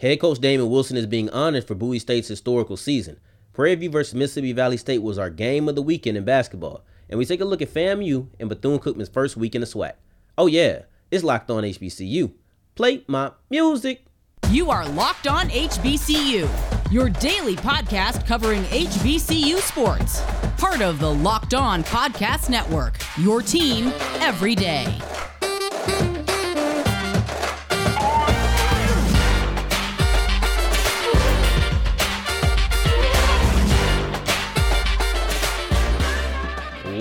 Head coach Damon Wilson is being honored for Bowie State's historical season. Prairie View versus Mississippi Valley State was our game of the weekend in basketball, and we take a look at FAMU and Bethune Cookman's first week in the SWAC. Oh yeah, it's locked on HBCU. Play my music. You are Locked On HBCU, your daily podcast covering HBCU sports. Part of the Locked On Podcast Network, your team every day.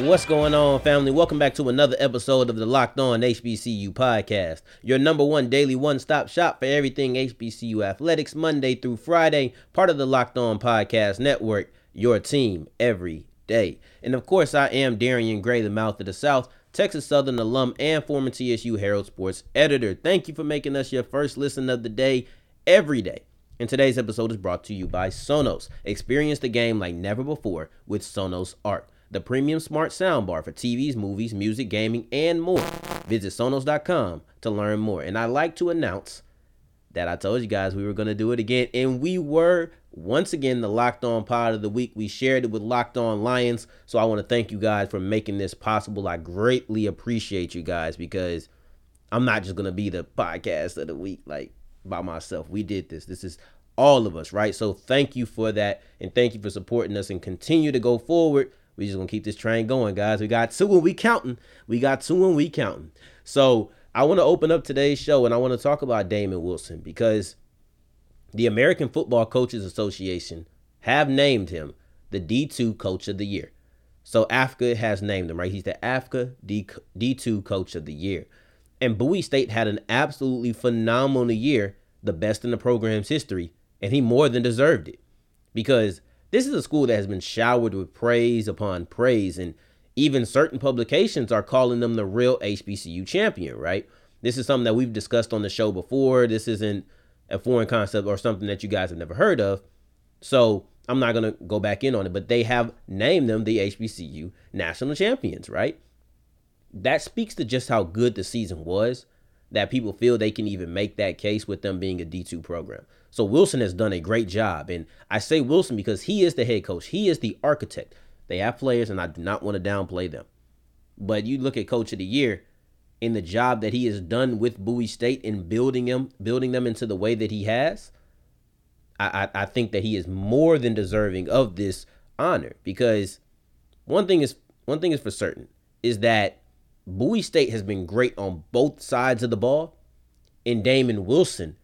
What's going on, family? Welcome back to another episode of the Locked On HBCU podcast, your number one daily one stop shop for everything HBCU athletics, Monday through Friday, part of the Locked On Podcast Network, your team every day. And of course, I am Darian Gray, the mouth of the South, Texas Southern alum and former TSU Herald Sports editor. Thank you for making us your first listen of the day every day. And today's episode is brought to you by Sonos. Experience the game like never before with Sonos Arc the premium smart soundbar for TVs, movies, music, gaming, and more. Visit Sonos.com to learn more. And I'd like to announce that I told you guys we were going to do it again. And we were once again the Locked On Pod of the Week. We shared it with Locked On Lions. So I want to thank you guys for making this possible. I greatly appreciate you guys because I'm not just going to be the podcast of the week like by myself. We did this. This is all of us, right? So thank you for that. And thank you for supporting us and continue to go forward we just gonna keep this train going, guys. We got two and we counting. We got two and we counting. So I want to open up today's show and I want to talk about Damon Wilson because the American Football Coaches Association have named him the D2 Coach of the Year. So AFCA has named him, right? He's the AFCA D- D2 Coach of the Year. And Bowie State had an absolutely phenomenal year, the best in the program's history, and he more than deserved it because this is a school that has been showered with praise upon praise, and even certain publications are calling them the real HBCU champion, right? This is something that we've discussed on the show before. This isn't a foreign concept or something that you guys have never heard of. So I'm not going to go back in on it, but they have named them the HBCU national champions, right? That speaks to just how good the season was that people feel they can even make that case with them being a D2 program. So Wilson has done a great job. And I say Wilson because he is the head coach, he is the architect. They have players, and I do not want to downplay them. But you look at coach of the year in the job that he has done with Bowie State in building them, building them into the way that he has. I, I, I think that he is more than deserving of this honor because one thing is one thing is for certain is that Bowie State has been great on both sides of the ball, and Damon Wilson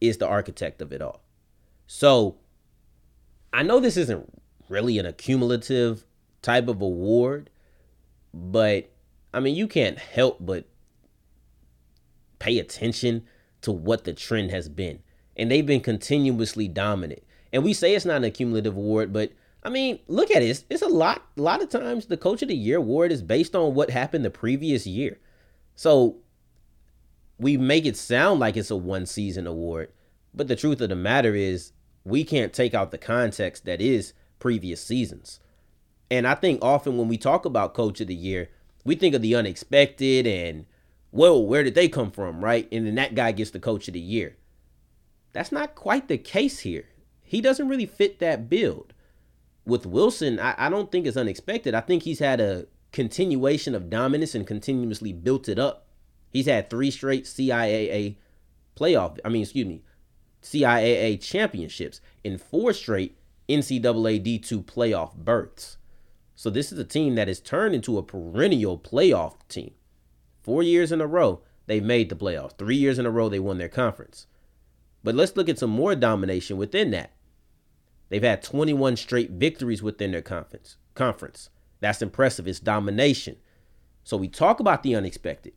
is the architect of it all. So I know this isn't really an accumulative type of award, but I mean, you can't help but pay attention to what the trend has been. And they've been continuously dominant. And we say it's not an accumulative award, but I mean, look at it. It's, it's, a lot. A lot of times, the Coach of the Year award is based on what happened the previous year. So we make it sound like it's a one season award, but the truth of the matter is, we can't take out the context that is previous seasons. And I think often when we talk about Coach of the Year, we think of the unexpected and, whoa, where did they come from, right? And then that guy gets the Coach of the Year. That's not quite the case here. He doesn't really fit that build with Wilson, I, I don't think it's unexpected. I think he's had a continuation of dominance and continuously built it up. He's had three straight CIAA playoff, I mean, excuse me, CIAA championships and four straight NCAA D2 playoff berths. So this is a team that has turned into a perennial playoff team. Four years in a row, they made the playoffs. Three years in a row, they won their conference. But let's look at some more domination within that. They've had 21 straight victories within their conference. Conference. That's impressive. It's domination. So we talk about the unexpected.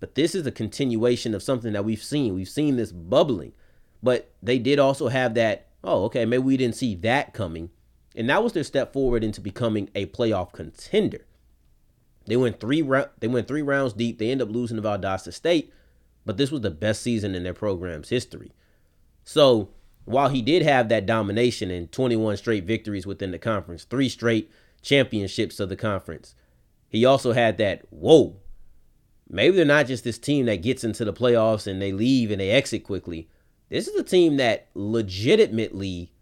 But this is a continuation of something that we've seen. We've seen this bubbling. But they did also have that, oh, okay, maybe we didn't see that coming. And that was their step forward into becoming a playoff contender. They went three they went three rounds deep. They end up losing to Valdosta State, but this was the best season in their program's history. So while he did have that domination and 21 straight victories within the conference, three straight championships of the conference, he also had that, whoa, maybe they're not just this team that gets into the playoffs and they leave and they exit quickly. this is a team that legitimately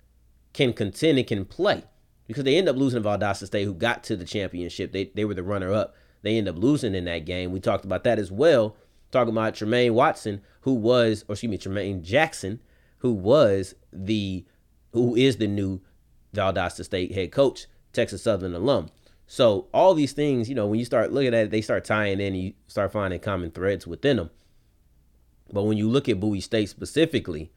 can contend and can play because they end up losing to Valdosta State, who got to the championship. They, they were the runner up. They end up losing in that game. We talked about that as well. Talking about Tremaine Watson, who was, or excuse me, Tremaine Jackson, who was the, who is the new Valdosta State head coach, Texas Southern alum. So all these things, you know, when you start looking at it, they start tying in. You start finding common threads within them. But when you look at Bowie State specifically,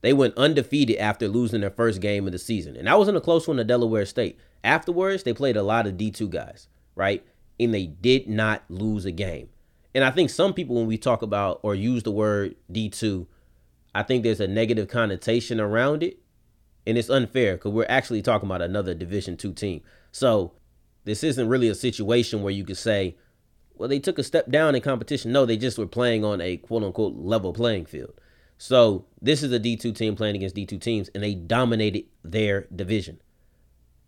they went undefeated after losing their first game of the season. And that wasn't a close one to Delaware State. Afterwards, they played a lot of D2 guys, right? And they did not lose a game. And I think some people, when we talk about or use the word D2, I think there's a negative connotation around it. And it's unfair because we're actually talking about another Division two team. So this isn't really a situation where you could say, well, they took a step down in competition. No, they just were playing on a quote unquote level playing field. So this is a D2 team playing against D2 teams, and they dominated their division.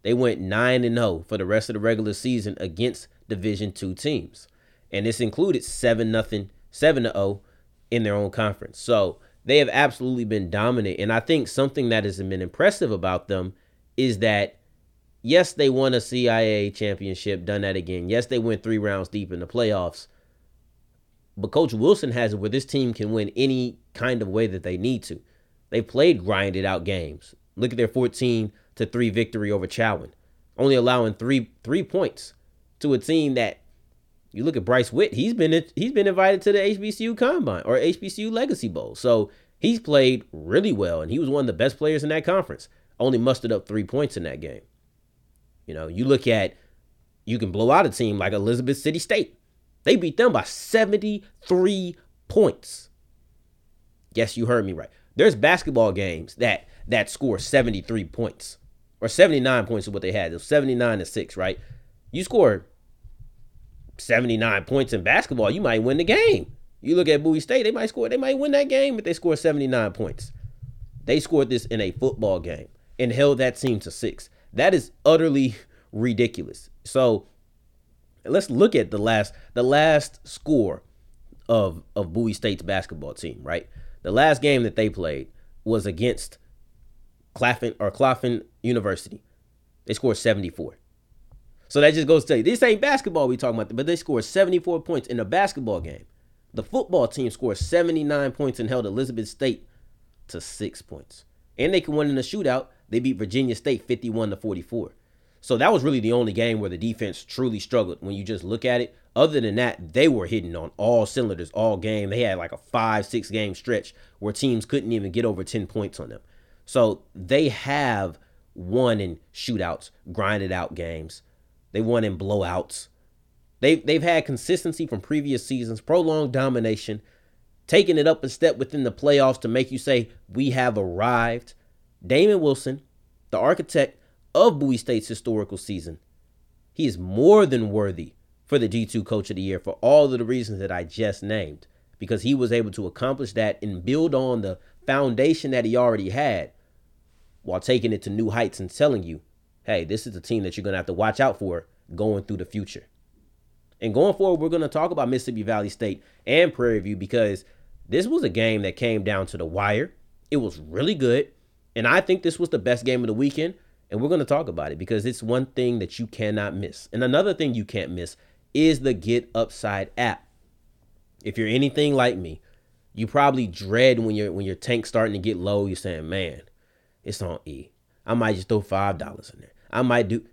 They went 9 and 0 for the rest of the regular season against Division 2 teams. And this included 7 nothing, 7 to 0 in their own conference. So they have absolutely been dominant. And I think something that has been impressive about them is that yes, they won a CIAA championship, done that again. Yes, they went three rounds deep in the playoffs. But Coach Wilson has it where this team can win any kind of way that they need to. They played grinded out games. Look at their 14 to 3 victory over Chowan, only allowing three three points to a team that you look at Bryce Witt, he's been he's been invited to the HBCU Combine or HBCU Legacy Bowl. So he's played really well and he was one of the best players in that conference. Only mustered up 3 points in that game. You know, you look at you can blow out a team like Elizabeth City State. They beat them by 73 points. Yes, you heard me right. There's basketball games that that score 73 points or 79 points is what they had. It was 79 to 6, right? You score 79 points in basketball, you might win the game. You look at Bowie State, they might score, they might win that game if they score 79 points. They scored this in a football game and held that team to six. That is utterly ridiculous. So let's look at the last the last score of of Bowie State's basketball team, right? The last game that they played was against Claflin or Claflin University. They scored 74. So that just goes to you this ain't basketball we talking about, but they scored 74 points in a basketball game. The football team scored 79 points and held Elizabeth State to six points. And they can win in a shootout they beat Virginia State 51 to 44. So that was really the only game where the defense truly struggled when you just look at it. Other than that, they were hitting on all cylinders all game. They had like a five, six game stretch where teams couldn't even get over 10 points on them. So they have won in shootouts, grinded out games. They won in blowouts. They've, they've had consistency from previous seasons, prolonged domination, taking it up a step within the playoffs to make you say, we have arrived. Damon Wilson, the architect of Bowie State's historical season, he is more than worthy for the D2 Coach of the Year for all of the reasons that I just named, because he was able to accomplish that and build on the foundation that he already had while taking it to new heights and telling you, hey, this is a team that you're going to have to watch out for going through the future. And going forward, we're going to talk about Mississippi Valley State and Prairie View because this was a game that came down to the wire. It was really good. And I think this was the best game of the weekend. And we're going to talk about it because it's one thing that you cannot miss. And another thing you can't miss is the Get Upside app. If you're anything like me, you probably dread when your when your tank's starting to get low. You're saying, "Man, it's on E. I might just throw five dollars in there. I might do."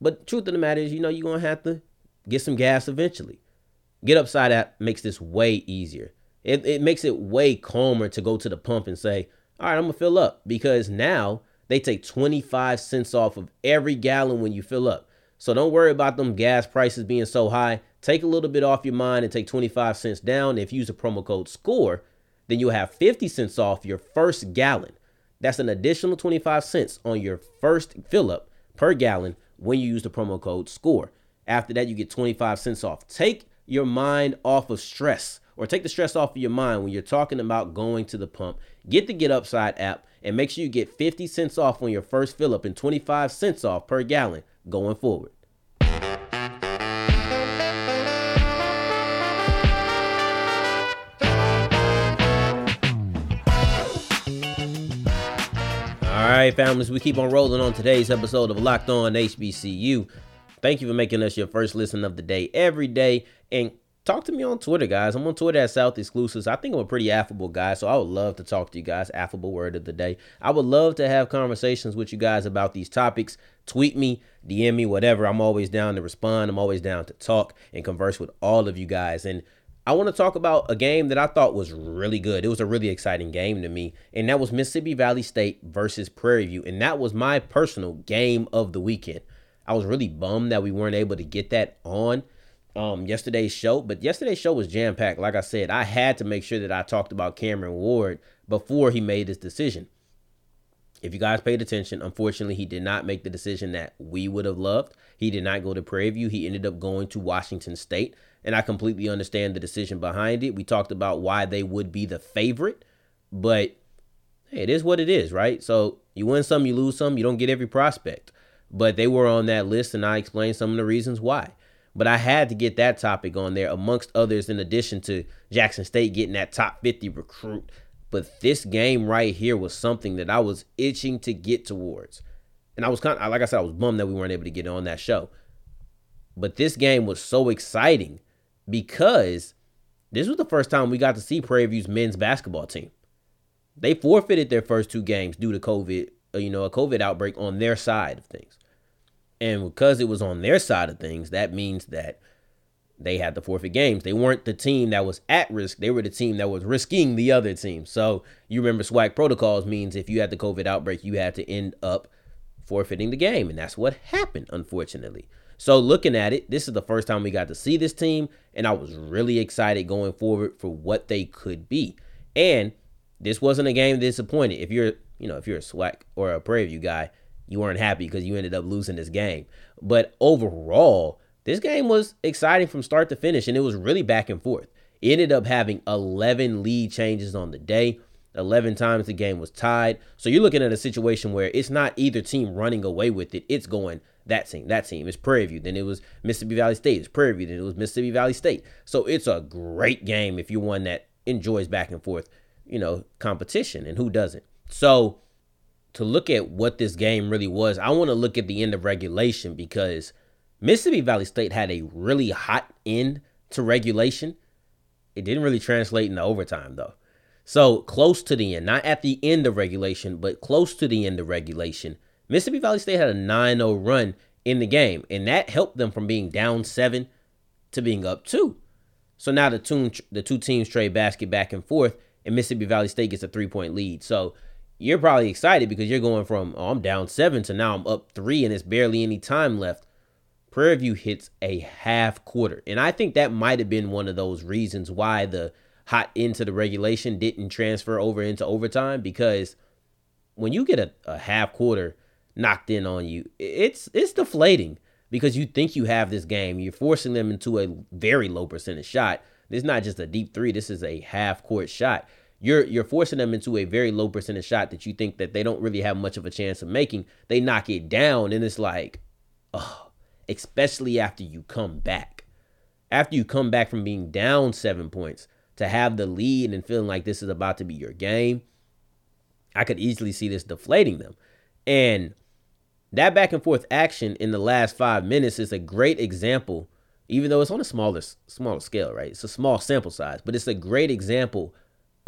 But truth of the matter is, you know, you're gonna have to get some gas eventually. Get Upside app makes this way easier. It, it makes it way calmer to go to the pump and say, all right, I'm gonna fill up because now they take 25 cents off of every gallon when you fill up. So don't worry about them gas prices being so high. Take a little bit off your mind and take 25 cents down. If you use the promo code SCORE, then you'll have 50 cents off your first gallon. That's an additional 25 cents on your first fill up per gallon when you use the promo code SCORE. After that, you get 25 cents off. Take your mind off of stress or take the stress off of your mind when you're talking about going to the pump. Get the Get Upside app and make sure you get 50 cents off on your first fill up and 25 cents off per gallon going forward. All right, families, we keep on rolling on today's episode of Locked On HBCU. Thank you for making us your first listen of the day every day. And talk to me on Twitter, guys. I'm on Twitter at South Exclusives. I think I'm a pretty affable guy, so I would love to talk to you guys. Affable word of the day. I would love to have conversations with you guys about these topics. Tweet me, DM me, whatever. I'm always down to respond. I'm always down to talk and converse with all of you guys. And I want to talk about a game that I thought was really good. It was a really exciting game to me, and that was Mississippi Valley State versus Prairie View, and that was my personal game of the weekend. I was really bummed that we weren't able to get that on um, yesterday's show, but yesterday's show was jam packed. Like I said, I had to make sure that I talked about Cameron Ward before he made his decision. If you guys paid attention, unfortunately, he did not make the decision that we would have loved. He did not go to Prairie View. He ended up going to Washington State and I completely understand the decision behind it. We talked about why they would be the favorite, but hey, it is what it is, right? So you win some, you lose some. You don't get every prospect, but they were on that list, and I explained some of the reasons why. But I had to get that topic on there, amongst others, in addition to Jackson State getting that top 50 recruit. But this game right here was something that I was itching to get towards. And I was kind of, like I said, I was bummed that we weren't able to get on that show. But this game was so exciting because this was the first time we got to see Prairie View's men's basketball team. They forfeited their first two games due to COVID, uh, you know, a COVID outbreak on their side of things. And because it was on their side of things, that means that they had to forfeit games. They weren't the team that was at risk. They were the team that was risking the other team. So you remember SWAC protocols means if you had the COVID outbreak, you had to end up forfeiting the game. And that's what happened, unfortunately. So looking at it, this is the first time we got to see this team, and I was really excited going forward for what they could be. And this wasn't a game disappointed. If you're, you know, if you're a SWAC or a Prairie View guy, you weren't happy because you ended up losing this game. But overall, this game was exciting from start to finish, and it was really back and forth. It ended up having 11 lead changes on the day. 11 times the game was tied. So you're looking at a situation where it's not either team running away with it, it's going that team, that team. It's Prairie View. Then it was Mississippi Valley State. It's Prairie View. Then it was Mississippi Valley State. So it's a great game if you're one that enjoys back and forth, you know, competition and who doesn't. So to look at what this game really was, I want to look at the end of regulation because Mississippi Valley State had a really hot end to regulation. It didn't really translate into overtime though. So close to the end, not at the end of regulation, but close to the end of regulation, Mississippi Valley State had a 9 0 run in the game, and that helped them from being down seven to being up two. So now the two, the two teams trade basket back and forth, and Mississippi Valley State gets a three point lead. So you're probably excited because you're going from, oh, I'm down seven to now I'm up three, and it's barely any time left. Prairie View hits a half quarter. And I think that might have been one of those reasons why the hot into the regulation didn't transfer over into overtime because when you get a, a half quarter knocked in on you. It's it's deflating because you think you have this game. You're forcing them into a very low percentage shot. This is not just a deep three. This is a half court shot. You're you're forcing them into a very low percentage shot that you think that they don't really have much of a chance of making. They knock it down, and it's like, oh, especially after you come back. After you come back from being down seven points to have the lead and feeling like this is about to be your game, I could easily see this deflating them. And that back and forth action in the last five minutes is a great example, even though it's on a smaller smaller scale, right? It's a small sample size, but it's a great example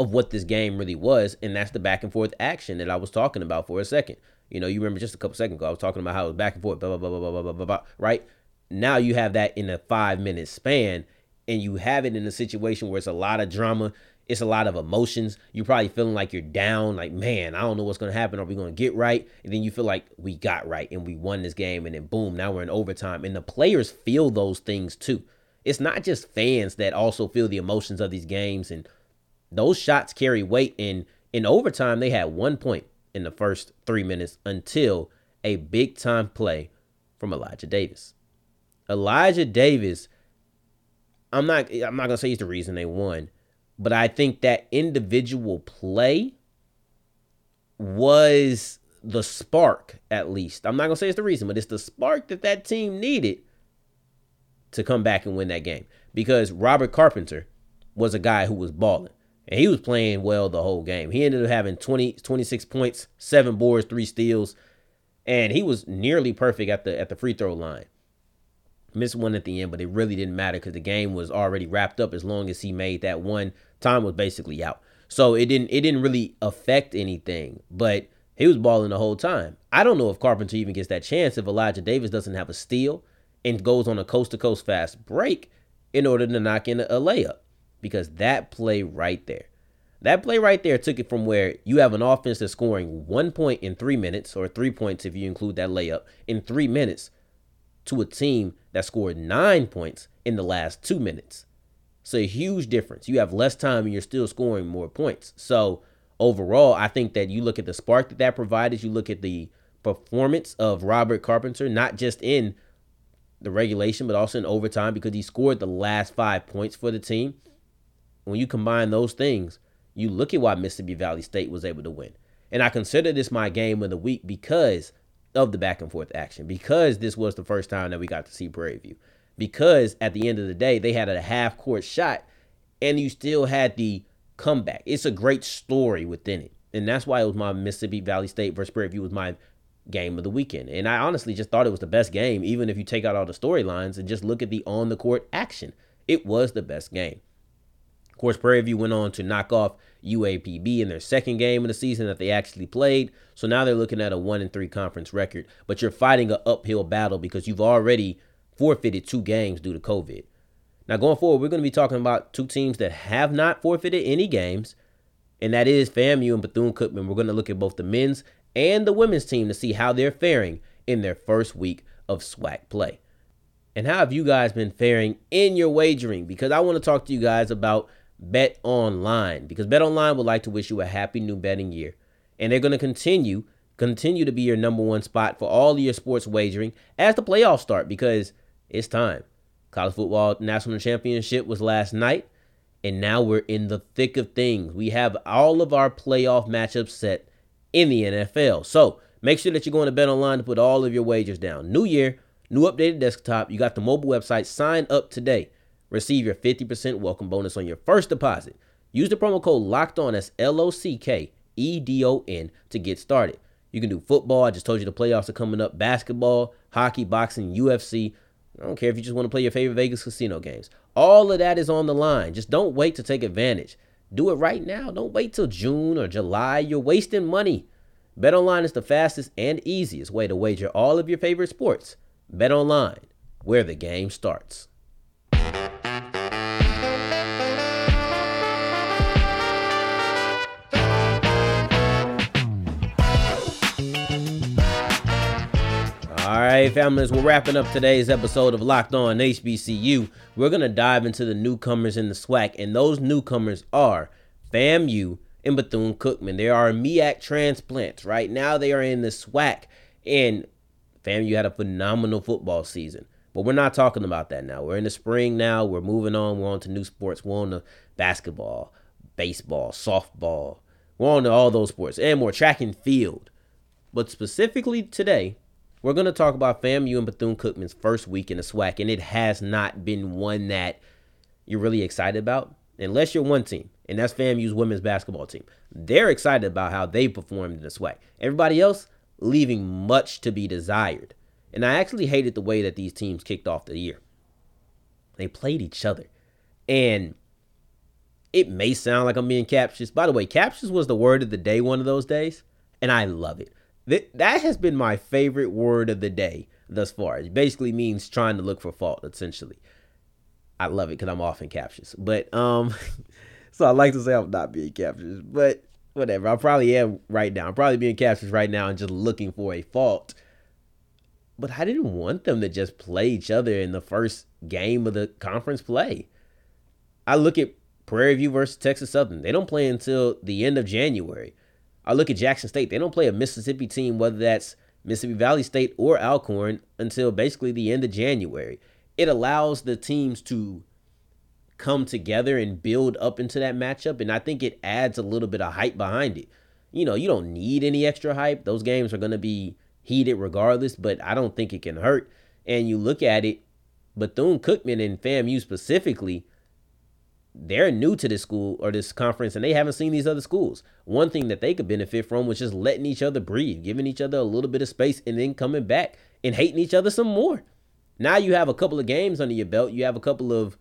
of what this game really was, and that's the back and forth action that I was talking about for a second. You know, you remember just a couple seconds ago, I was talking about how it was back and forth, blah blah blah blah blah blah blah, blah right? Now you have that in a five minute span, and you have it in a situation where it's a lot of drama it's a lot of emotions. You're probably feeling like you're down, like, man, I don't know what's going to happen. Are we going to get right? And then you feel like we got right and we won this game. And then boom, now we're in overtime. And the players feel those things too. It's not just fans that also feel the emotions of these games. And those shots carry weight. And in overtime, they had one point in the first three minutes until a big time play from Elijah Davis. Elijah Davis, I'm not I'm not gonna say he's the reason they won, but I think that individual play was the spark, at least. I'm not to say it's the reason, but it's the spark that that team needed to come back and win that game. Because Robert Carpenter was a guy who was balling. And he was playing well the whole game. He ended up having 20, 26 points, seven boards, three steals, and he was nearly perfect at the at the free throw line. Missed one at the end, but it really didn't matter because the game was already wrapped up as long as he made that one. Time was basically out. So it didn't it didn't really affect anything. But he was balling the whole time. I don't know if Carpenter even gets that chance if Elijah Davis doesn't have a steal and goes on a coast to coast fast break in order to knock in a, a layup. Because that play right there, that play right there took it from where you have an offense that's scoring one point in three minutes, or three points if you include that layup, in three minutes, to a team that scored nine points in the last two minutes. So a huge difference. You have less time and you're still scoring more points. So overall, I think that you look at the spark that that provided, you look at the performance of Robert Carpenter, not just in the regulation, but also in overtime because he scored the last five points for the team. When you combine those things, you look at why Mississippi Valley State was able to win. And I consider this my game of the week because of the back and forth action, because this was the first time that we got to see Prairie View, because at the end of the day, they had a half court shot and you still had the comeback. It's a great story within it. And that's why it was my Mississippi Valley State versus Prairie View was my game of the weekend. And I honestly just thought it was the best game, even if you take out all the storylines and just look at the on the court action. It was the best game. Course, Prairie View went on to knock off UAPB in their second game of the season that they actually played. So now they're looking at a one and three conference record. But you're fighting an uphill battle because you've already forfeited two games due to COVID. Now going forward, we're going to be talking about two teams that have not forfeited any games, and that is FAMU and Bethune Cookman. We're going to look at both the men's and the women's team to see how they're faring in their first week of SWAC play. And how have you guys been faring in your wagering? Because I want to talk to you guys about Bet Online because Bet Online would like to wish you a happy new betting year. And they're going to continue continue to be your number one spot for all your sports wagering as the playoffs start because it's time. College football national championship was last night, and now we're in the thick of things. We have all of our playoff matchups set in the NFL. So make sure that you're going to bet online to put all of your wagers down. New year, new updated desktop. You got the mobile website. Sign up today. Receive your 50% welcome bonus on your first deposit. Use the promo code locked on as L O C K E D O N to get started. You can do football. I just told you the playoffs are coming up. Basketball, hockey, boxing, UFC. I don't care if you just want to play your favorite Vegas casino games. All of that is on the line. Just don't wait to take advantage. Do it right now. Don't wait till June or July. You're wasting money. BetOnline is the fastest and easiest way to wager all of your favorite sports. BetOnline, where the game starts. Right, families, we're wrapping up today's episode of Locked On HBCU. We're going to dive into the newcomers in the SWAC, and those newcomers are FAMU and Bethune Cookman. They are MEAC transplants. Right now, they are in the SWAC, and FAMU had a phenomenal football season. But we're not talking about that now. We're in the spring now. We're moving on. We're on to new sports. We're on to basketball, baseball, softball. We're on to all those sports and more track and field. But specifically today, we're going to talk about FAMU and Bethune Cookman's first week in the SWAC, and it has not been one that you're really excited about, unless you're one team, and that's FAMU's women's basketball team. They're excited about how they performed in the SWAC. Everybody else leaving much to be desired. And I actually hated the way that these teams kicked off the year. They played each other. And it may sound like I'm being captious. By the way, captious was the word of the day one of those days, and I love it. That that has been my favorite word of the day thus far. It basically means trying to look for fault, essentially. I love it because I'm often captious. But um so I like to say I'm not being captious, but whatever. I probably am right now. I'm probably being captious right now and just looking for a fault. But I didn't want them to just play each other in the first game of the conference play. I look at Prairie View versus Texas Southern. They don't play until the end of January. I look at Jackson State. They don't play a Mississippi team, whether that's Mississippi Valley State or Alcorn, until basically the end of January. It allows the teams to come together and build up into that matchup. And I think it adds a little bit of hype behind it. You know, you don't need any extra hype. Those games are going to be heated regardless, but I don't think it can hurt. And you look at it, Bethune Cookman and FAMU specifically, they're new to this school or this conference and they haven't seen these other schools. One thing that they could benefit from was just letting each other breathe, giving each other a little bit of space, and then coming back and hating each other some more. Now you have a couple of games under your belt. You have a couple of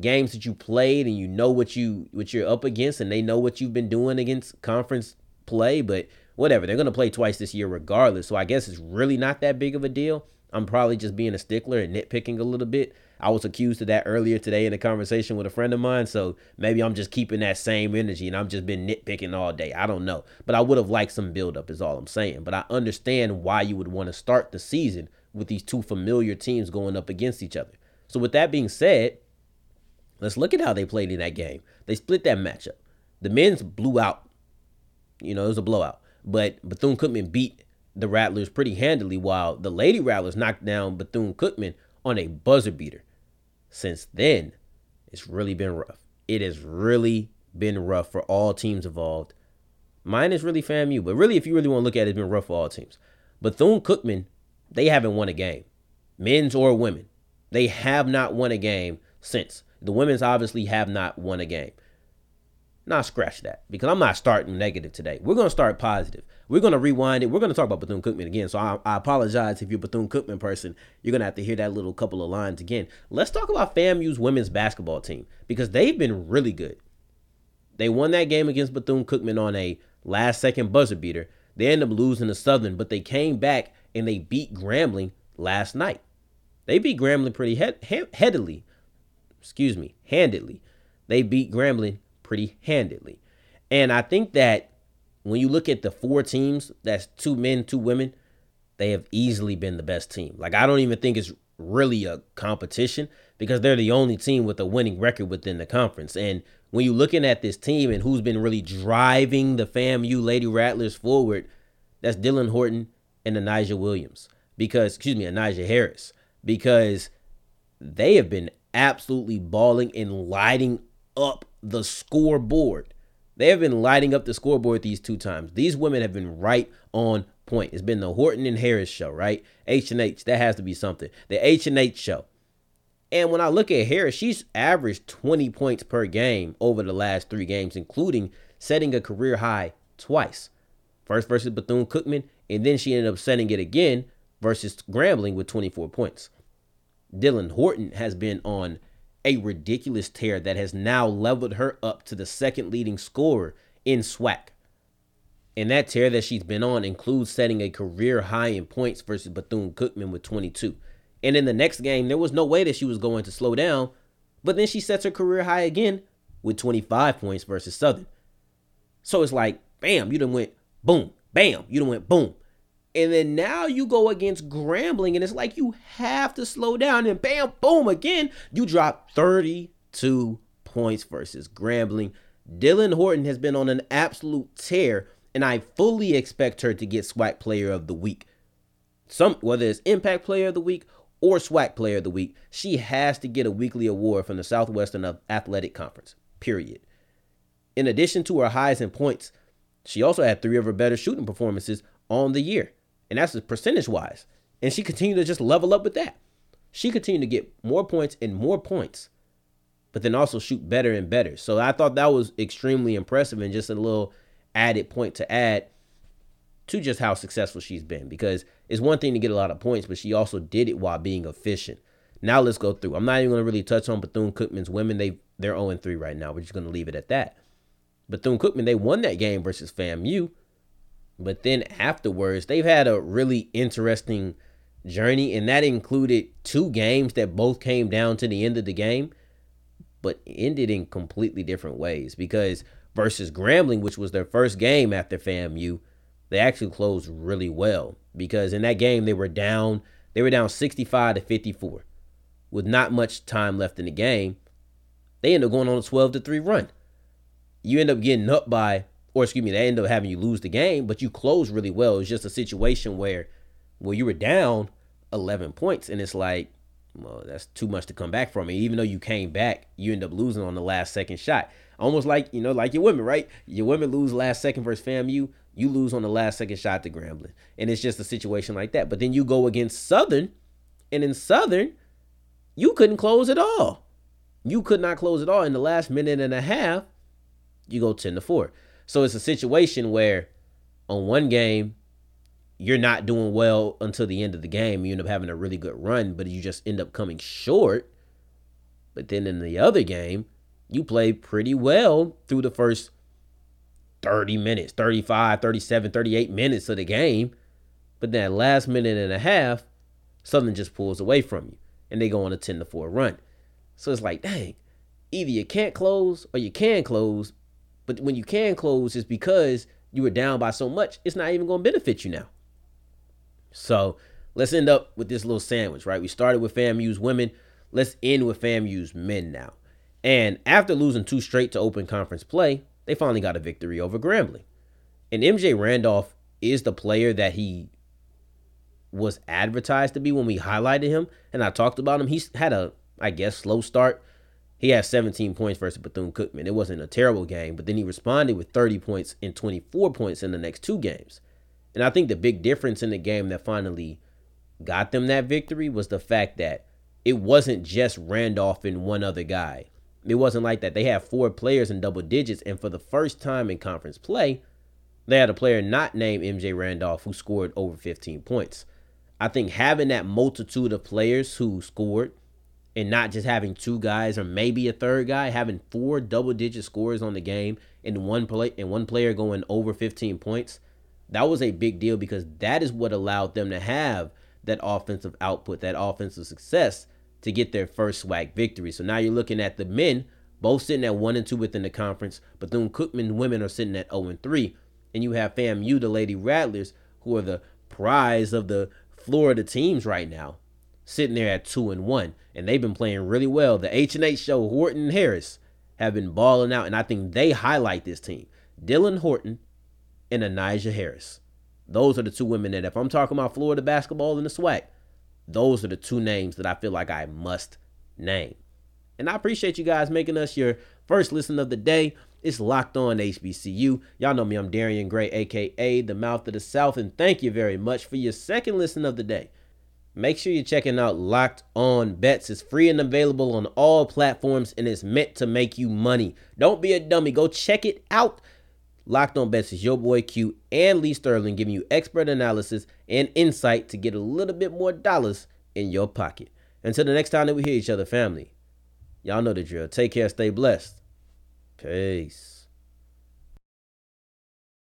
games that you played and you know what you what you're up against and they know what you've been doing against conference play, but whatever. They're going to play twice this year regardless. So I guess it's really not that big of a deal. I'm probably just being a stickler and nitpicking a little bit. I was accused of that earlier today in a conversation with a friend of mine. So maybe I'm just keeping that same energy and I'm just been nitpicking all day. I don't know. But I would have liked some buildup, is all I'm saying. But I understand why you would want to start the season with these two familiar teams going up against each other. So with that being said, let's look at how they played in that game. They split that matchup. The men's blew out. You know, it was a blowout. But Bethune Cookman beat the Rattlers pretty handily, while the Lady Rattlers knocked down Bethune Cookman on a buzzer beater. Since then, it's really been rough. It has really been rough for all teams involved. Mine is really FAMU, but really, if you really want to look at it, it's been rough for all teams. Bethune Cookman, they haven't won a game, men's or women. They have not won a game since. The women's obviously have not won a game. Now scratch that because I'm not starting negative today. We're gonna start positive. We're gonna rewind it. We're gonna talk about Bethune Cookman again. So I, I apologize if you're a Bethune Cookman person. You're gonna have to hear that little couple of lines again. Let's talk about FAMU's women's basketball team because they've been really good. They won that game against Bethune Cookman on a last second buzzer beater. They end up losing to Southern, but they came back and they beat Grambling last night. They beat Grambling pretty head, head, headily. Excuse me, handedly. They beat Grambling pretty handedly. And I think that when you look at the four teams, that's two men, two women, they have easily been the best team. Like I don't even think it's really a competition because they're the only team with a winning record within the conference. And when you're looking at this team and who's been really driving the FAMU Lady Rattlers forward, that's Dylan Horton and Anisja Williams. Because, excuse me, Anisja Harris. Because they have been absolutely balling and lighting up the scoreboard. They have been lighting up the scoreboard these two times. These women have been right on point. It's been the Horton and Harris show, right? H and H, that has to be something. The H and H show. And when I look at Harris, she's averaged 20 points per game over the last three games, including setting a career high twice. First versus Bethune Cookman, and then she ended up setting it again versus Grambling with 24 points. Dylan Horton has been on a ridiculous tear that has now leveled her up to the second leading scorer in SWAC. And that tear that she's been on includes setting a career high in points versus Bethune Cookman with 22. And in the next game, there was no way that she was going to slow down, but then she sets her career high again with 25 points versus Southern. So it's like, bam, you done went boom, bam, you done went boom. And then now you go against Grambling, and it's like you have to slow down. And bam, boom, again, you drop 32 points versus Grambling. Dylan Horton has been on an absolute tear, and I fully expect her to get SWAC Player of the Week. Some whether it's Impact Player of the Week or SWAC Player of the Week, she has to get a weekly award from the Southwestern Athletic Conference. Period. In addition to her highs and points, she also had three of her better shooting performances on the year and that's percentage wise. And she continued to just level up with that. She continued to get more points and more points, but then also shoot better and better. So I thought that was extremely impressive and just a little added point to add to just how successful she's been because it's one thing to get a lot of points, but she also did it while being efficient. Now let's go through. I'm not even going to really touch on Bethune Cookman's women. They they're 0 3 right now. We're just going to leave it at that. Bethune Cookman they won that game versus FAMU, but then afterwards, they've had a really interesting journey, and that included two games that both came down to the end of the game, but ended in completely different ways. Because versus Grambling, which was their first game after FAMU, they actually closed really well. Because in that game, they were down, they were down 65 to 54 with not much time left in the game. They end up going on a 12 to 3 run. You end up getting up by or excuse me, they end up having you lose the game, but you close really well. It's just a situation where, well, you were down 11 points, and it's like, well, that's too much to come back from. And even though you came back, you end up losing on the last second shot. Almost like, you know, like your women, right? Your women lose last second versus FAMU. You lose on the last second shot to Grambling. And it's just a situation like that. But then you go against Southern, and in Southern, you couldn't close at all. You could not close at all in the last minute and a half. You go 10 to 4. So it's a situation where on one game, you're not doing well until the end of the game. You end up having a really good run, but you just end up coming short. But then in the other game, you play pretty well through the first 30 minutes, 35, 37, 38 minutes of the game. But that last minute and a half, something just pulls away from you and they go on a 10 to 4 run. So it's like, dang, either you can't close or you can close. But when you can close, it's because you were down by so much, it's not even going to benefit you now. So let's end up with this little sandwich, right? We started with FAMU's women. Let's end with FAMU's men now. And after losing two straight to open conference play, they finally got a victory over Grambling. And MJ Randolph is the player that he was advertised to be when we highlighted him and I talked about him. He's had a, I guess, slow start. He had 17 points versus Bethune Cookman. It wasn't a terrible game, but then he responded with 30 points and 24 points in the next two games. And I think the big difference in the game that finally got them that victory was the fact that it wasn't just Randolph and one other guy. It wasn't like that. They had four players in double digits, and for the first time in conference play, they had a player not named MJ Randolph who scored over 15 points. I think having that multitude of players who scored and not just having two guys or maybe a third guy, having four double digit scores on the game and one play and one player going over 15 points, that was a big deal because that is what allowed them to have that offensive output, that offensive success to get their first SWAC victory. So now you're looking at the men both sitting at one and two within the conference, but then Cookman women are sitting at 0 and 3. And you have FAMU, the Lady Rattlers, who are the prize of the Florida teams right now, sitting there at two and one, and they've been playing really well. The H and H show, Horton and Harris, have been balling out, and I think they highlight this team. Dylan Horton and Anisja Harris. Those are the two women that, if I'm talking about Florida basketball in the SWAC, those are the two names that I feel like I must name. And I appreciate you guys making us your first listen of the day. It's locked on HBCU. Y'all know me, I'm Darian Gray, aka the Mouth of the South, and thank you very much for your second listen of the day. Make sure you're checking out Locked On Bets. It's free and available on all platforms, and it's meant to make you money. Don't be a dummy. Go check it out. Locked On Bets is your boy Q and Lee Sterling giving you expert analysis and insight to get a little bit more dollars in your pocket. Until the next time that we hear each other, family, y'all know the drill. Take care, stay blessed. Peace.